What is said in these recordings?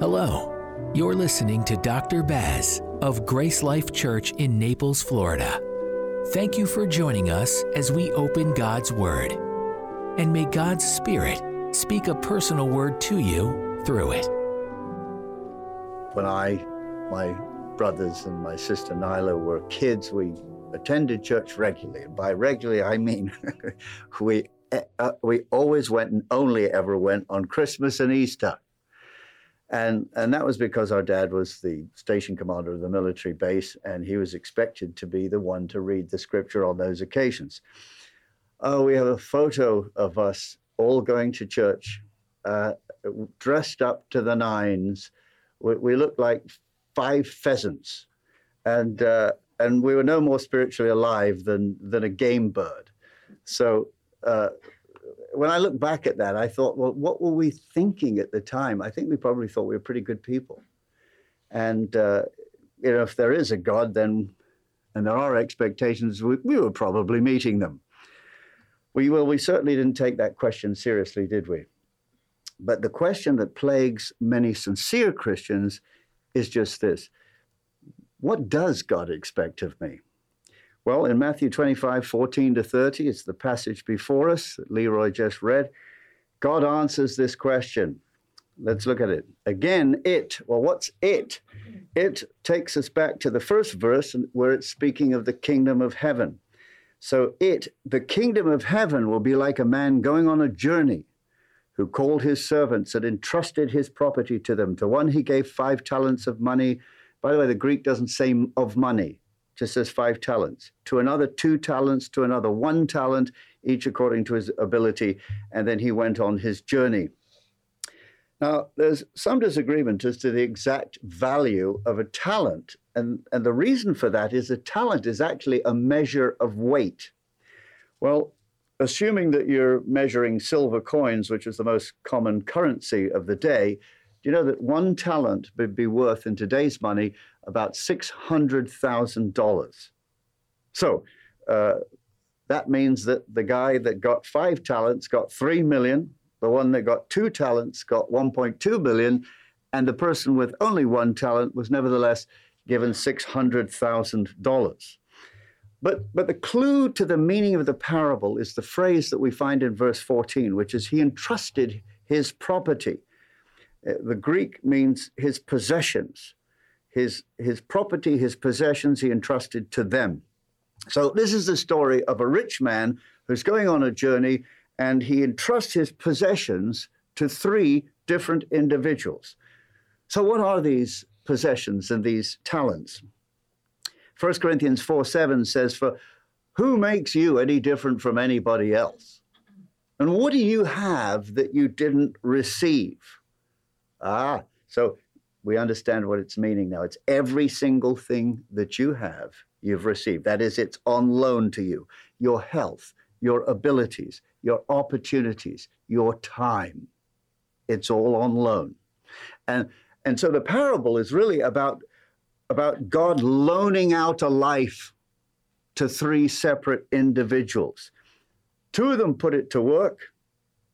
Hello. You're listening to Dr. Baz of Grace Life Church in Naples, Florida. Thank you for joining us as we open God's Word. And may God's Spirit speak a personal word to you through it. When I, my brothers, and my sister Nyla were kids, we attended church regularly. And by regularly, I mean we, uh, we always went and only ever went on Christmas and Easter. And, and that was because our dad was the station commander of the military base, and he was expected to be the one to read the scripture on those occasions. Oh, we have a photo of us all going to church, uh, dressed up to the nines. We, we looked like five pheasants, and uh, and we were no more spiritually alive than than a game bird. So uh, when I look back at that, I thought, well, what were we thinking at the time? I think we probably thought we were pretty good people. And, uh, you know, if there is a God, then, and there are expectations, we, we were probably meeting them. We, well, we certainly didn't take that question seriously, did we? But the question that plagues many sincere Christians is just this What does God expect of me? Well, in Matthew 25, 14 to 30, it's the passage before us that Leroy just read. God answers this question. Let's look at it. Again, it. Well, what's it? It takes us back to the first verse where it's speaking of the kingdom of heaven. So, it, the kingdom of heaven, will be like a man going on a journey who called his servants and entrusted his property to them. To one, he gave five talents of money. By the way, the Greek doesn't say of money, just says five talents. To another, two talents. To another, one talent, each according to his ability. And then he went on his journey. Now, there's some disagreement as to the exact value of a talent. And, and the reason for that is a talent is actually a measure of weight. Well, assuming that you're measuring silver coins, which is the most common currency of the day, do you know that one talent would be worth in today's money about $600,000? So uh, that means that the guy that got five talents got 3 million, the one that got two talents got 1.2 billion, and the person with only one talent was nevertheless given $600,000. But, but the clue to the meaning of the parable is the phrase that we find in verse 14, which is, He entrusted his property. Uh, the Greek means his possessions, his, his property, his possessions, he entrusted to them. So, this is the story of a rich man who's going on a journey and he entrusts his possessions to three different individuals. So, what are these possessions and these talents? 1 Corinthians 4 7 says, For who makes you any different from anybody else? And what do you have that you didn't receive? Ah, so we understand what it's meaning now. It's every single thing that you have, you've received. That is, it's on loan to you. Your health, your abilities, your opportunities, your time. It's all on loan. And, and so the parable is really about, about God loaning out a life to three separate individuals. Two of them put it to work.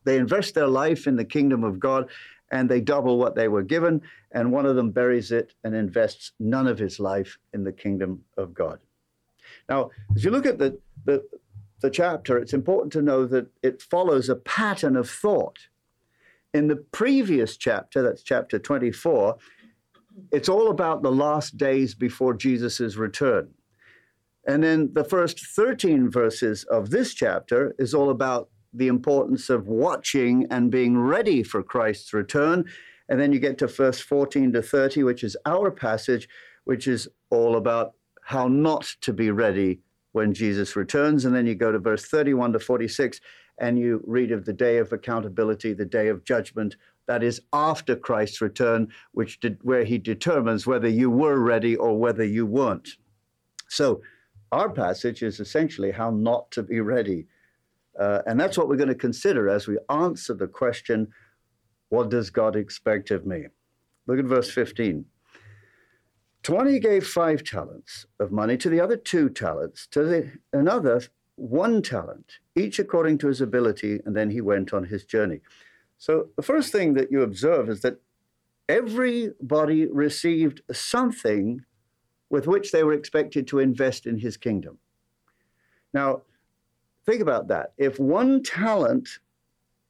They invest their life in the kingdom of God and they double what they were given. And one of them buries it and invests none of his life in the kingdom of God. Now, as you look at the, the, the chapter, it's important to know that it follows a pattern of thought. In the previous chapter, that's chapter 24, it's all about the last days before Jesus' return. And then the first 13 verses of this chapter is all about the importance of watching and being ready for Christ's return. And then you get to verse 14 to 30, which is our passage, which is all about how not to be ready when Jesus returns. And then you go to verse 31 to 46, and you read of the day of accountability, the day of judgment. That is after Christ's return, which did, where he determines whether you were ready or whether you weren't. So, our passage is essentially how not to be ready uh, and that's what we're going to consider as we answer the question what does God expect of me? Look at verse 15. To one he gave five talents of money, to the other two talents, to the, another one talent, each according to his ability, and then he went on his journey. So the first thing that you observe is that everybody received something with which they were expected to invest in his kingdom. Now, think about that. If one talent,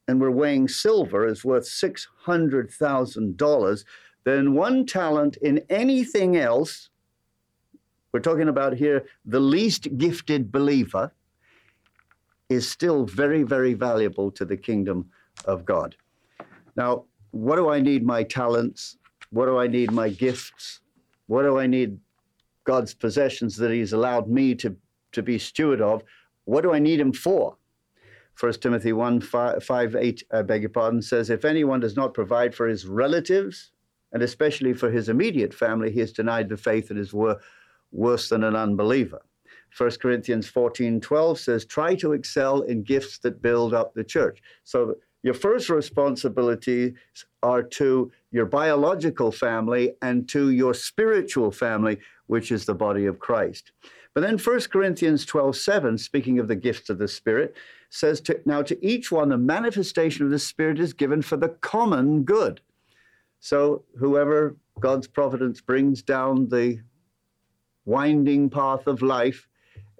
and we're weighing silver, is worth $600,000, then one talent in anything else, we're talking about here the least gifted believer, is still very, very valuable to the kingdom of God. Now, what do I need my talents? What do I need my gifts? What do I need God's possessions that He's allowed me to, to be steward of? What do I need Him for? 1 Timothy 1 5, 5 8, I beg your pardon, says, If anyone does not provide for his relatives, and especially for his immediate family, he has denied the faith and is wor- worse than an unbeliever. 1 Corinthians 14 12 says, Try to excel in gifts that build up the church. So your first responsibilities are to your biological family and to your spiritual family, which is the body of Christ. But then 1 Corinthians 12 7, speaking of the gifts of the Spirit, says, to, Now to each one, the manifestation of the Spirit is given for the common good. So whoever God's providence brings down the winding path of life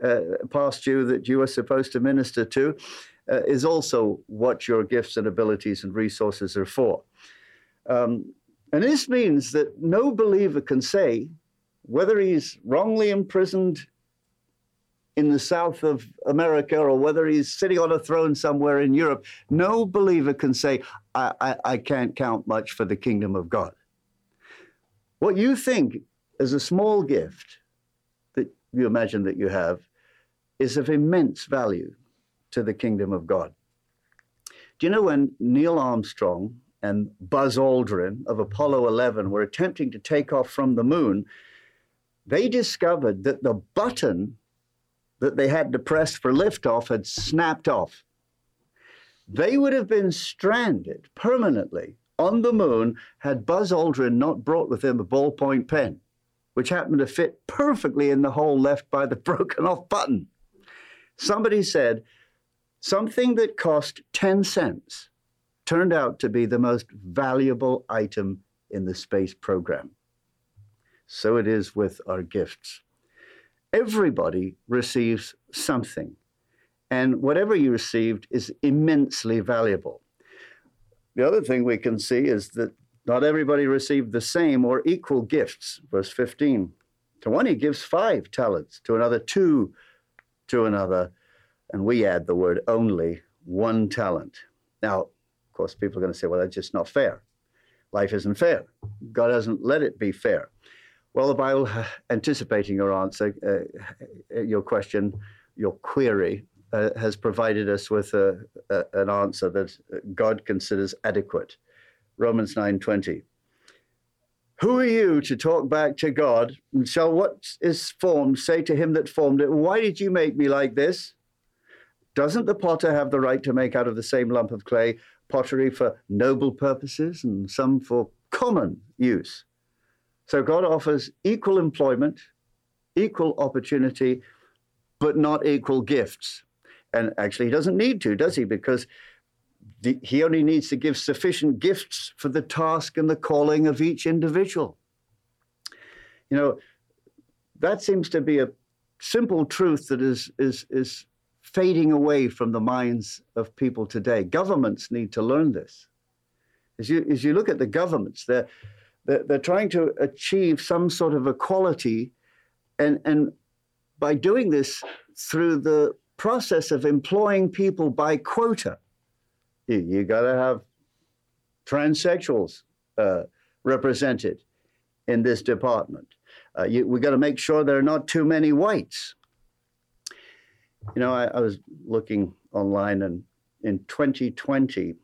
uh, past you that you are supposed to minister to uh, is also what your gifts and abilities and resources are for. Um, and this means that no believer can say, whether he's wrongly imprisoned in the south of America or whether he's sitting on a throne somewhere in Europe, no believer can say, I, I, I can't count much for the kingdom of God. What you think is a small gift that you imagine that you have is of immense value to the kingdom of God. Do you know when Neil Armstrong and Buzz Aldrin of Apollo 11 were attempting to take off from the moon, they discovered that the button that they had to press for liftoff had snapped off. They would have been stranded permanently on the moon had Buzz Aldrin not brought with him a ballpoint pen, which happened to fit perfectly in the hole left by the broken off button. Somebody said something that cost 10 cents turned out to be the most valuable item in the space program. So it is with our gifts. Everybody receives something, and whatever you received is immensely valuable. The other thing we can see is that not everybody received the same or equal gifts. Verse 15. To one he gives five talents, to another two, to another, and we add the word only, one talent. Now, of course, people are going to say, well, that's just not fair. Life isn't fair. God hasn't let it be fair. Well, the Bible, anticipating your answer, uh, your question, your query, uh, has provided us with a, a, an answer that God considers adequate. Romans 9:20. Who are you to talk back to God? And shall what is formed say to him that formed it, Why did you make me like this? Doesn't the potter have the right to make out of the same lump of clay pottery for noble purposes and some for common use? So God offers equal employment, equal opportunity, but not equal gifts. And actually, he doesn't need to, does he? Because the, he only needs to give sufficient gifts for the task and the calling of each individual. You know, that seems to be a simple truth that is, is, is fading away from the minds of people today. Governments need to learn this. As you, as you look at the governments, they're, they're, they're trying to achieve some sort of equality, and, and by doing this through the process of employing people by quota, you, you got to have transsexuals uh, represented in this department. Uh, you, we got to make sure there are not too many whites. You know, I, I was looking online, and in 2020,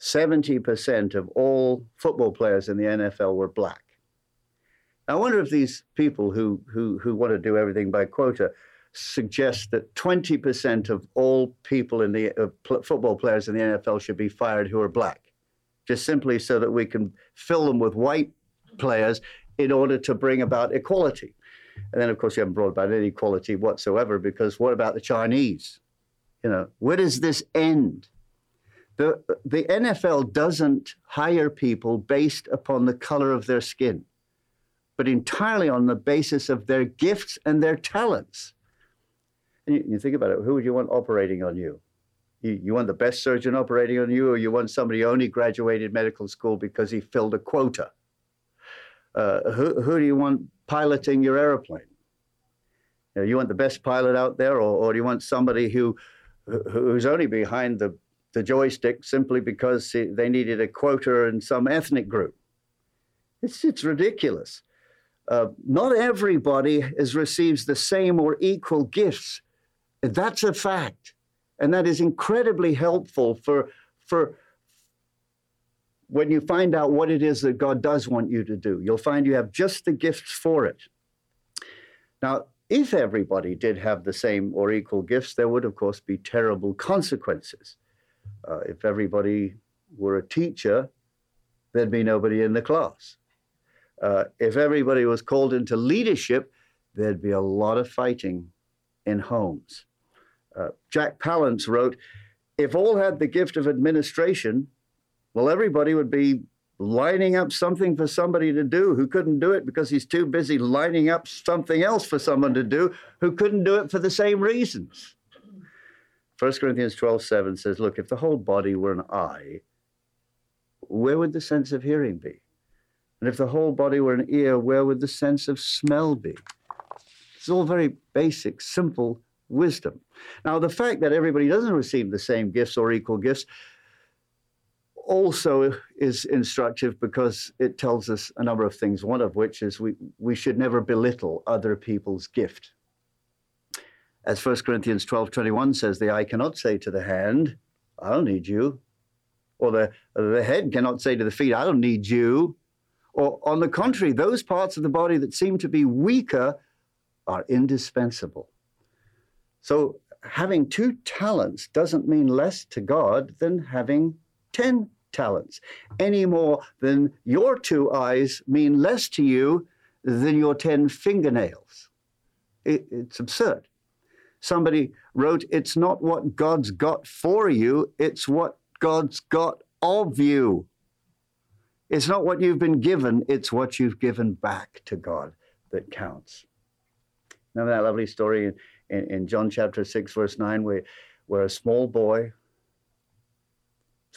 70% of all football players in the NFL were black. I wonder if these people who, who, who want to do everything by quota suggest that 20% of all people in the uh, pl- football players in the NFL should be fired who are black, just simply so that we can fill them with white players in order to bring about equality. And then, of course, you haven't brought about any equality whatsoever because what about the Chinese? You know, where does this end? The, the NFL doesn't hire people based upon the color of their skin, but entirely on the basis of their gifts and their talents. And you, you think about it who would you want operating on you? you? You want the best surgeon operating on you, or you want somebody who only graduated medical school because he filled a quota? Uh, who, who do you want piloting your airplane? You, know, you want the best pilot out there, or, or do you want somebody who who's only behind the, the joystick simply because they needed a quota in some ethnic group? It's, it's ridiculous. Uh, not everybody is, receives the same or equal gifts. That's a fact. And that is incredibly helpful for, for when you find out what it is that God does want you to do. You'll find you have just the gifts for it. Now, if everybody did have the same or equal gifts, there would, of course, be terrible consequences. Uh, if everybody were a teacher, there'd be nobody in the class. Uh, if everybody was called into leadership, there'd be a lot of fighting in homes. Uh, Jack Palance wrote If all had the gift of administration, well, everybody would be lining up something for somebody to do who couldn't do it because he's too busy lining up something else for someone to do who couldn't do it for the same reasons. 1 Corinthians 12 7 says, Look, if the whole body were an eye, where would the sense of hearing be? And if the whole body were an ear, where would the sense of smell be? It's all very basic, simple wisdom. Now, the fact that everybody doesn't receive the same gifts or equal gifts also is instructive because it tells us a number of things, one of which is we, we should never belittle other people's gift. As 1 Corinthians 12 21 says, the eye cannot say to the hand, I don't need you. Or the, the head cannot say to the feet, I don't need you. Or on the contrary, those parts of the body that seem to be weaker are indispensable. So having two talents doesn't mean less to God than having 10 talents, any more than your two eyes mean less to you than your 10 fingernails. It, it's absurd. Somebody wrote, It's not what God's got for you, it's what God's got of you. It's not what you've been given, it's what you've given back to God that counts. Remember that lovely story in, in, in John chapter 6, verse 9, where, where a small boy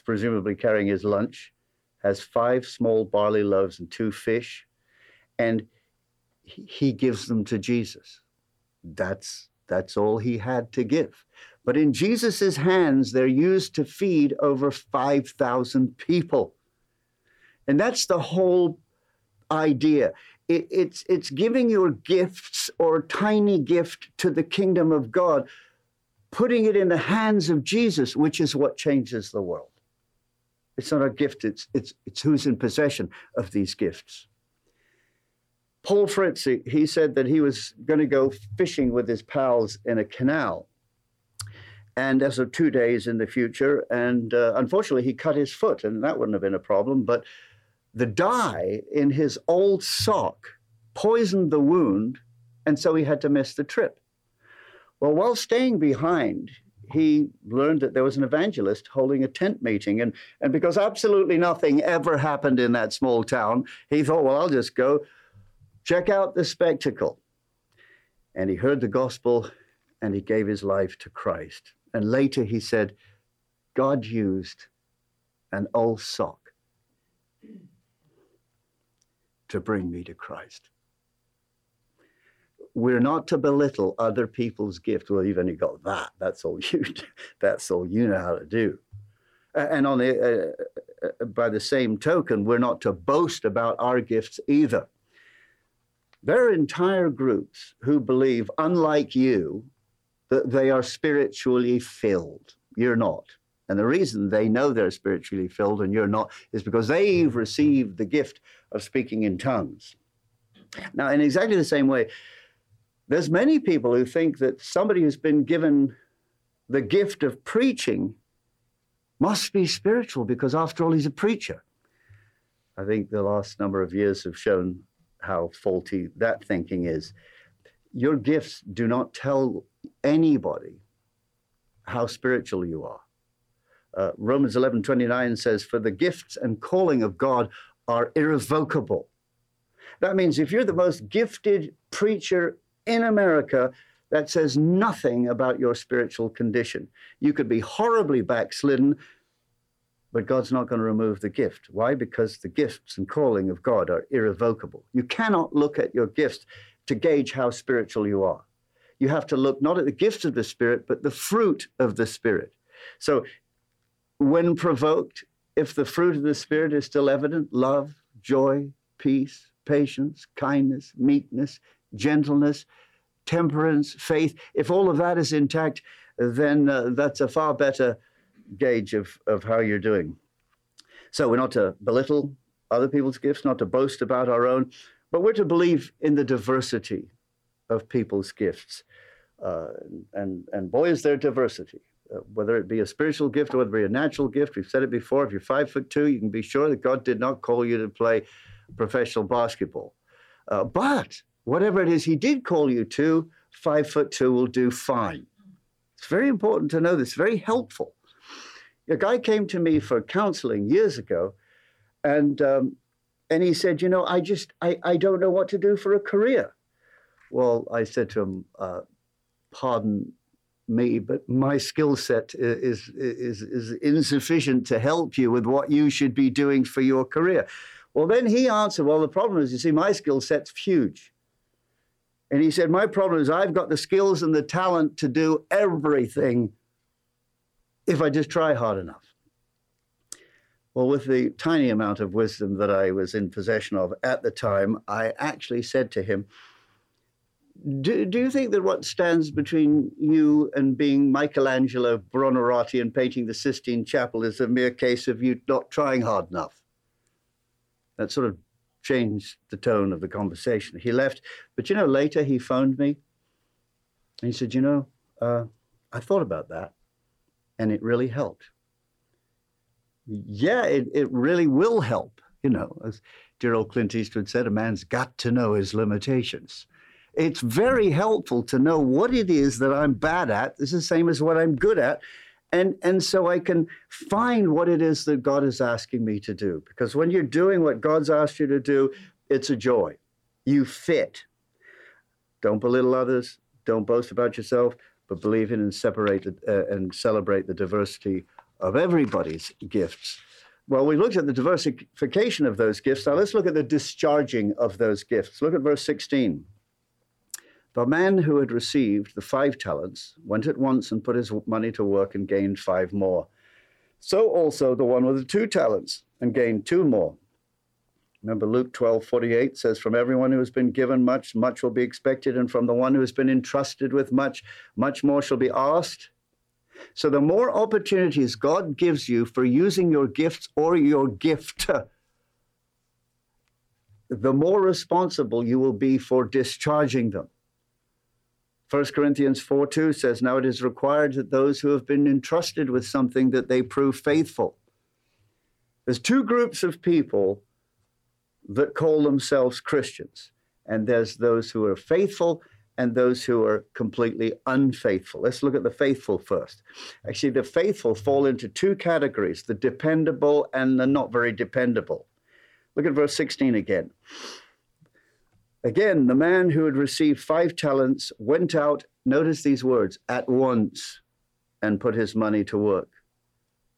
presumably carrying his lunch, has five small barley loaves and two fish, and he gives them to Jesus. That's, that's all he had to give. But in Jesus' hands, they're used to feed over 5,000 people. And that's the whole idea. It, it's, it's giving your gifts or tiny gift to the kingdom of God, putting it in the hands of Jesus, which is what changes the world. It's not a gift, it's, it's, it's who's in possession of these gifts. Paul Fritz, he said that he was going to go fishing with his pals in a canal. And as of two days in the future, and uh, unfortunately, he cut his foot, and that wouldn't have been a problem. But the dye in his old sock poisoned the wound, and so he had to miss the trip. Well, while staying behind, he learned that there was an evangelist holding a tent meeting. And, and because absolutely nothing ever happened in that small town, he thought, well, I'll just go check out the spectacle. And he heard the gospel and he gave his life to Christ. And later he said, God used an old sock to bring me to Christ we're not to belittle other people's gift. Well, you've only got that. That's all you. That's all you know how to do. And on the, uh, uh, by the same token, we're not to boast about our gifts either. There are entire groups who believe, unlike you, that they are spiritually filled. You're not. And the reason they know they're spiritually filled and you're not is because they've received the gift of speaking in tongues. Now, in exactly the same way, there's many people who think that somebody who's been given the gift of preaching must be spiritual because, after all, he's a preacher. I think the last number of years have shown how faulty that thinking is. Your gifts do not tell anybody how spiritual you are. Uh, Romans 11 29 says, For the gifts and calling of God are irrevocable. That means if you're the most gifted preacher in America, that says nothing about your spiritual condition. You could be horribly backslidden, but God's not going to remove the gift. Why? Because the gifts and calling of God are irrevocable. You cannot look at your gifts to gauge how spiritual you are. You have to look not at the gifts of the Spirit, but the fruit of the Spirit. So, when provoked, if the fruit of the Spirit is still evident love, joy, peace, patience, kindness, meekness, gentleness, temperance, faith if all of that is intact, then uh, that's a far better gauge of, of how you're doing. So we're not to belittle other people's gifts, not to boast about our own, but we're to believe in the diversity of people's gifts. Uh, and, and boy, is there diversity. Uh, whether it be a spiritual gift or whether it be a natural gift, we've said it before. If you're five foot two, you can be sure that God did not call you to play professional basketball. Uh, but whatever it is He did call you to, five foot two will do fine. It's very important to know this, very helpful. A guy came to me for counseling years ago, and um, and he said, you know, I just I, I don't know what to do for a career. Well, I said to him, uh, pardon me, but my skill set is, is is insufficient to help you with what you should be doing for your career. Well, then he answered, well, the problem is, you see, my skill set's huge. And he said, My problem is I've got the skills and the talent to do everything if I just try hard enough. Well, with the tiny amount of wisdom that I was in possession of at the time, I actually said to him, do, do you think that what stands between you and being Michelangelo Buonarroti and painting the Sistine Chapel is a mere case of you not trying hard enough? That sort of changed the tone of the conversation. He left, but you know, later he phoned me and he said, You know, uh, I thought about that and it really helped. Yeah, it, it really will help. You know, as dear old Clint Eastwood said, a man's got to know his limitations. It's very helpful to know what it is that I'm bad at. It's the same as what I'm good at and and so I can find what it is that God is asking me to do. Because when you're doing what God's asked you to do, it's a joy. You fit. Don't belittle others. Don't boast about yourself, but believe in and separate uh, and celebrate the diversity of everybody's gifts. Well, we looked at the diversification of those gifts. Now let's look at the discharging of those gifts. Look at verse 16. The man who had received the five talents went at once and put his money to work and gained five more. So also the one with the two talents and gained two more. Remember, Luke 12 48 says, From everyone who has been given much, much will be expected, and from the one who has been entrusted with much, much more shall be asked. So, the more opportunities God gives you for using your gifts or your gift, the more responsible you will be for discharging them. 1 Corinthians 4 2 says, Now it is required that those who have been entrusted with something that they prove faithful. There's two groups of people that call themselves Christians, and there's those who are faithful and those who are completely unfaithful. Let's look at the faithful first. Actually, the faithful fall into two categories the dependable and the not very dependable. Look at verse 16 again. Again, the man who had received five talents went out, notice these words, at once and put his money to work.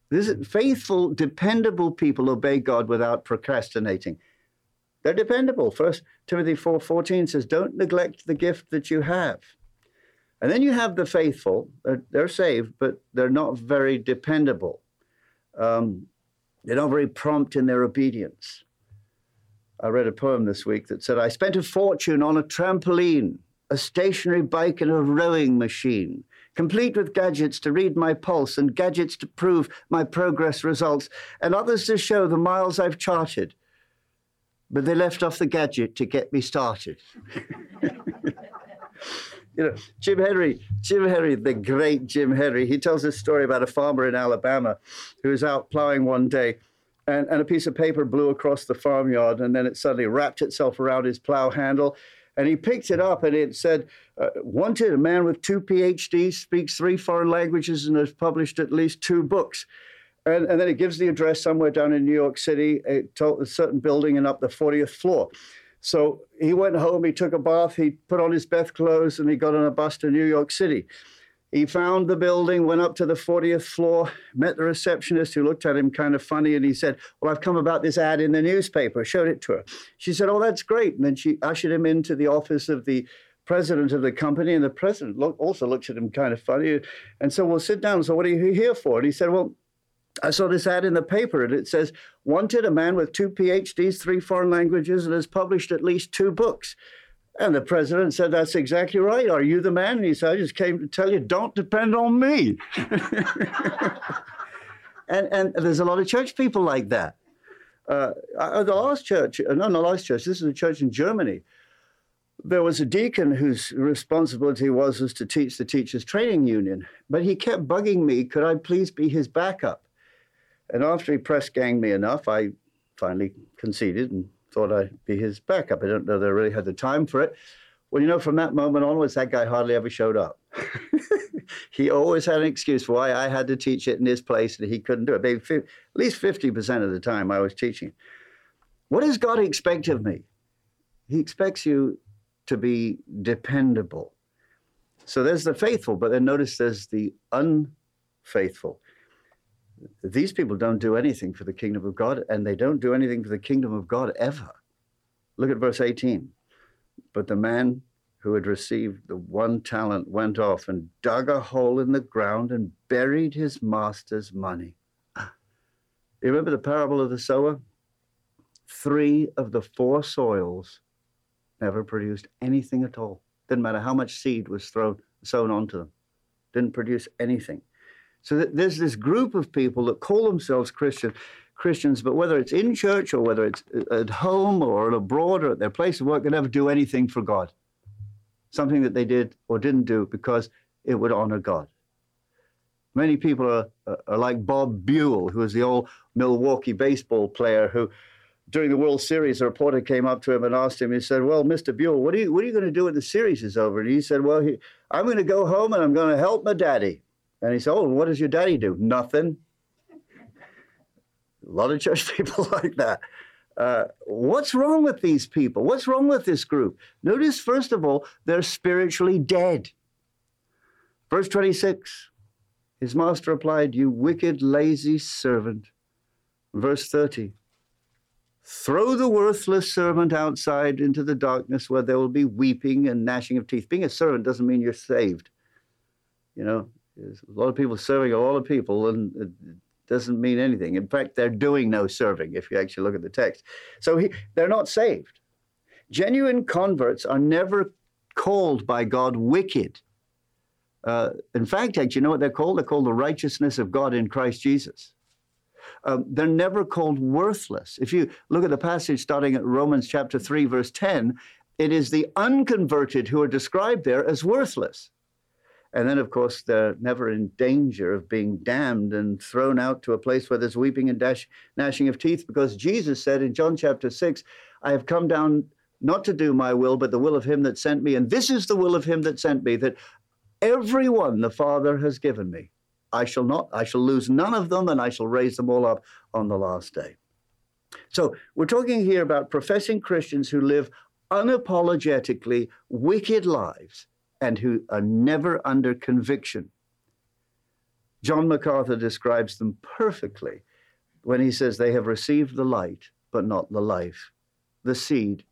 This is, faithful, dependable people obey God without procrastinating. They're dependable. First Timothy 4:14 says, "Don't neglect the gift that you have." And then you have the faithful. They're, they're saved, but they're not very dependable. Um, they're not very prompt in their obedience. I read a poem this week that said, I spent a fortune on a trampoline, a stationary bike, and a rowing machine, complete with gadgets to read my pulse and gadgets to prove my progress results, and others to show the miles I've charted. But they left off the gadget to get me started. you know, Jim Henry, Jim Henry, the great Jim Henry, he tells a story about a farmer in Alabama who was out plowing one day and, and a piece of paper blew across the farmyard, and then it suddenly wrapped itself around his plow handle. And he picked it up, and it said, uh, "Wanted a man with two PhDs, speaks three foreign languages, and has published at least two books." And, and then it gives the address somewhere down in New York City, a, a certain building and up the 40th floor. So he went home, he took a bath, he put on his best clothes, and he got on a bus to New York City. He found the building, went up to the 40th floor, met the receptionist who looked at him kind of funny, and he said, Well, I've come about this ad in the newspaper. Showed it to her. She said, Oh, that's great. And then she ushered him into the office of the president of the company, and the president also looked at him kind of funny. And so, Well, sit down. So, what are you here for? And he said, Well, I saw this ad in the paper, and it says, Wanted a man with two PhDs, three foreign languages, and has published at least two books. And the president said, That's exactly right. Are you the man? And he said, I just came to tell you, don't depend on me. and, and there's a lot of church people like that. Uh, the last church, uh, no, not last church, this is a church in Germany. There was a deacon whose responsibility was, was to teach the teachers' training union, but he kept bugging me, could I please be his backup? And after he press ganged me enough, I finally conceded and thought I'd be his backup. I don't know that I really had the time for it. Well, you know, from that moment onwards, that guy hardly ever showed up. he always had an excuse for why I had to teach it in his place and he couldn't do it. Maybe at least 50% of the time I was teaching. What does God expect of me? He expects you to be dependable. So there's the faithful, but then notice there's the unfaithful these people don't do anything for the kingdom of God, and they don't do anything for the kingdom of God ever. Look at verse 18. But the man who had received the one talent went off and dug a hole in the ground and buried his master's money. You remember the parable of the sower? Three of the four soils never produced anything at all. Didn't matter how much seed was thrown, sown onto them. Didn't produce anything. So there's this group of people that call themselves Christian, Christians, but whether it's in church or whether it's uh, at home or abroad or at their place of work, they never do anything for God. Something that they did or didn't do because it would honor God. Many people are, are like Bob Buhl, who was the old Milwaukee baseball player who, during the World Series, a reporter came up to him and asked him, he said, Well, Mr. Buhl, what are you, you going to do when the series is over? And he said, Well, he, I'm going to go home and I'm going to help my daddy. And he said, Oh, what does your daddy do? Nothing. A lot of church people like that. Uh, what's wrong with these people? What's wrong with this group? Notice, first of all, they're spiritually dead. Verse 26 His master replied, You wicked, lazy servant. Verse 30 Throw the worthless servant outside into the darkness where there will be weeping and gnashing of teeth. Being a servant doesn't mean you're saved. You know, there's a lot of people serving a lot of people, and it doesn't mean anything. In fact, they're doing no serving if you actually look at the text. So he, they're not saved. Genuine converts are never called by God wicked. Uh, in fact, actually, you know what they're called? They're called the righteousness of God in Christ Jesus. Um, they're never called worthless. If you look at the passage starting at Romans chapter 3, verse 10, it is the unconverted who are described there as worthless. And then, of course, they're never in danger of being damned and thrown out to a place where there's weeping and dash, gnashing of teeth, because Jesus said in John chapter 6, I have come down not to do my will, but the will of him that sent me. And this is the will of him that sent me, that everyone the Father has given me, I shall not, I shall lose none of them, and I shall raise them all up on the last day. So we're talking here about professing Christians who live unapologetically wicked lives and who are never under conviction. John MacArthur describes them perfectly when he says they have received the light, but not the life, the seed,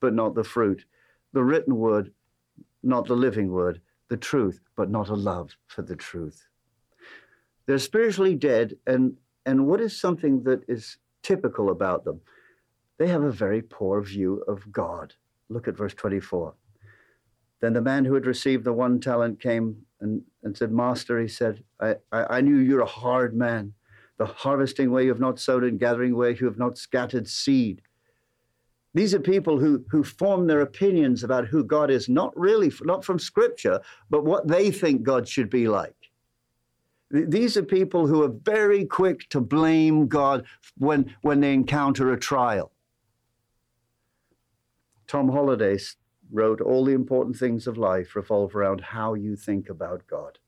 but not the fruit, the written word, not the living word, the truth, but not a love for the truth. They're spiritually dead, and, and what is something that is typical about them? They have a very poor view of God. Look at verse 24. Then the man who had received the one talent came and, and said, Master, he said, I, I, I knew you're a hard man, the harvesting where you have not sowed and gathering where you have not scattered seed. These are people who, who form their opinions about who God is, not really, not from Scripture, but what they think God should be like. These are people who are very quick to blame God when, when they encounter a trial. Tom Holladay wrote, All the important things of life revolve around how you think about God,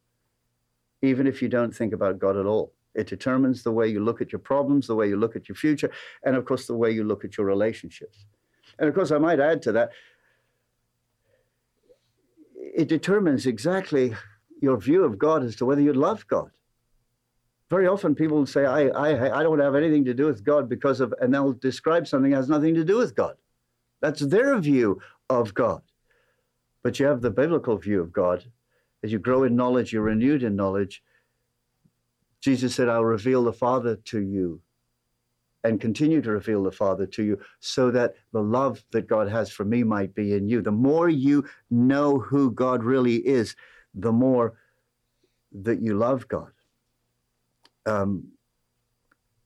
even if you don't think about God at all. It determines the way you look at your problems, the way you look at your future, and of course, the way you look at your relationships. And of course, I might add to that, it determines exactly your view of God as to whether you love God. Very often people say, I, I, I don't have anything to do with God because of, and they'll describe something that has nothing to do with God. That's their view of God. But you have the biblical view of God. As you grow in knowledge, you're renewed in knowledge. Jesus said, I'll reveal the Father to you and continue to reveal the Father to you so that the love that God has for me might be in you. The more you know who God really is, the more that you love God. Um,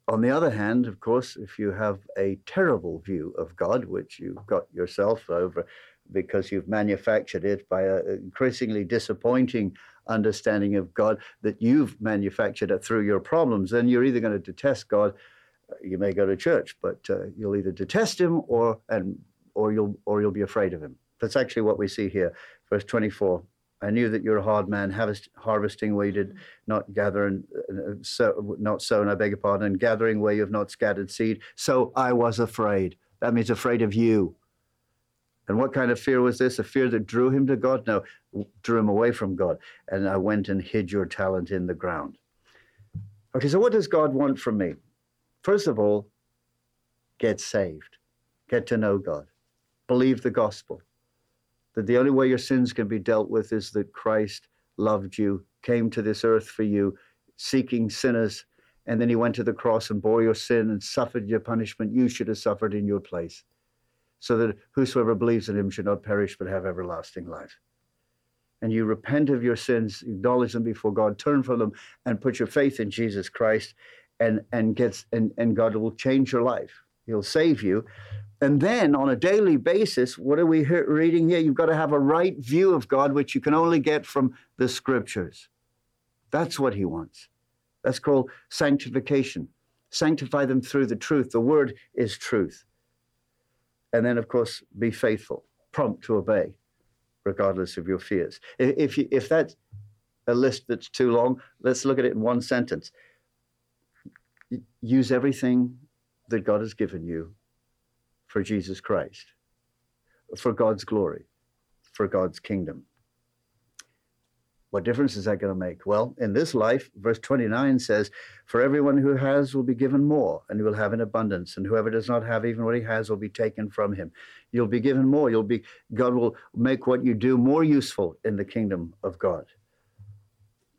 on the other hand, of course, if you have a terrible view of God, which you've got yourself over because you've manufactured it by an increasingly disappointing understanding of God that you've manufactured it through your problems, then you're either going to detest God. You may go to church, but uh, you'll either detest him or and or you'll or you'll be afraid of him. That's actually what we see here, verse 24. I knew that you're a hard man, harvest, harvesting where you did not gather and uh, so, not sown, I beg your pardon, and gathering where you have not scattered seed. So I was afraid. That means afraid of you. And what kind of fear was this? A fear that drew him to God? No, drew him away from God. And I went and hid your talent in the ground. Okay, so what does God want from me? First of all, get saved, get to know God, believe the gospel that the only way your sins can be dealt with is that Christ loved you, came to this earth for you, seeking sinners, and then he went to the cross and bore your sin and suffered your punishment you should have suffered in your place, so that whosoever believes in him should not perish but have everlasting life. And you repent of your sins, acknowledge them before God, turn from them, and put your faith in Jesus Christ, and and gets and, and God will change your life. He'll save you. And then on a daily basis, what are we reading here? You've got to have a right view of God, which you can only get from the scriptures. That's what he wants. That's called sanctification. Sanctify them through the truth. The word is truth. And then, of course, be faithful, prompt to obey, regardless of your fears. If, you, if that's a list that's too long, let's look at it in one sentence. Use everything that God has given you for Jesus Christ, for God's glory, for God's kingdom. What difference is that going to make? Well, in this life, verse 29 says, For everyone who has will be given more, and he will have in abundance, and whoever does not have even what he has will be taken from him. You'll be given more. You'll be God will make what you do more useful in the kingdom of God.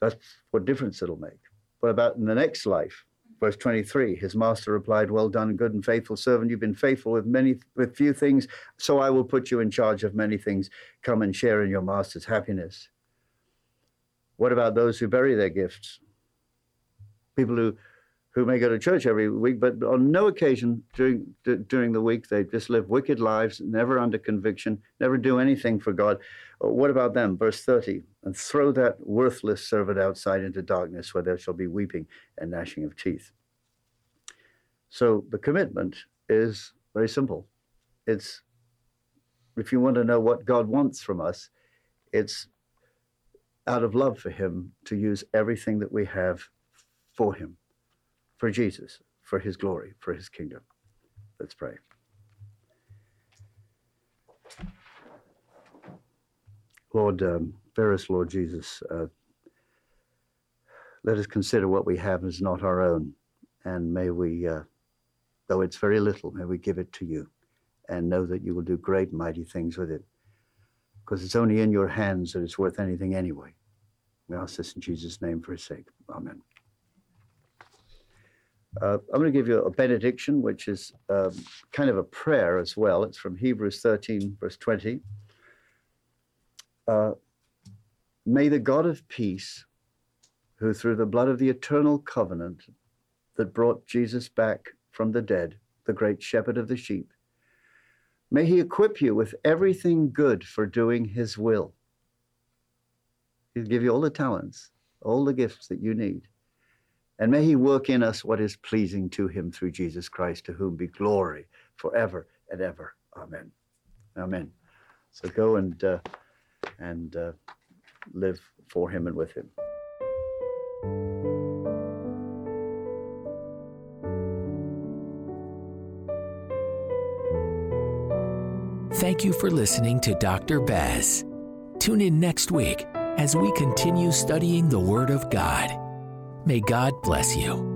That's what difference it'll make. What about in the next life? Verse 23, his master replied, Well done, good and faithful servant. You've been faithful with many with few things, so I will put you in charge of many things. Come and share in your master's happiness. What about those who bury their gifts? People who who may go to church every week, but on no occasion during during the week they just live wicked lives, never under conviction, never do anything for God. Uh, what about them? Verse 30 and throw that worthless servant outside into darkness where there shall be weeping and gnashing of teeth. So the commitment is very simple. It's if you want to know what God wants from us, it's out of love for Him to use everything that we have for Him, for Jesus, for His glory, for His kingdom. Let's pray. Lord, um, Lord Jesus, uh, let us consider what we have as not our own, and may we, uh, though it's very little, may we give it to you, and know that you will do great, mighty things with it, because it's only in your hands that it's worth anything anyway. We ask this in Jesus' name for his sake. Amen. Uh, I'm going to give you a benediction, which is um, kind of a prayer as well. It's from Hebrews 13, verse 20. Uh, may the God of peace, who through the blood of the eternal covenant that brought Jesus back from the dead, the great shepherd of the sheep, may he equip you with everything good for doing his will. He'll give you all the talents, all the gifts that you need. And may he work in us what is pleasing to him through Jesus Christ, to whom be glory forever and ever. Amen. Amen. So go and, uh, and uh, live for him and with him. Thank you for listening to Dr. Bez. Tune in next week as we continue studying the Word of God. May God bless you.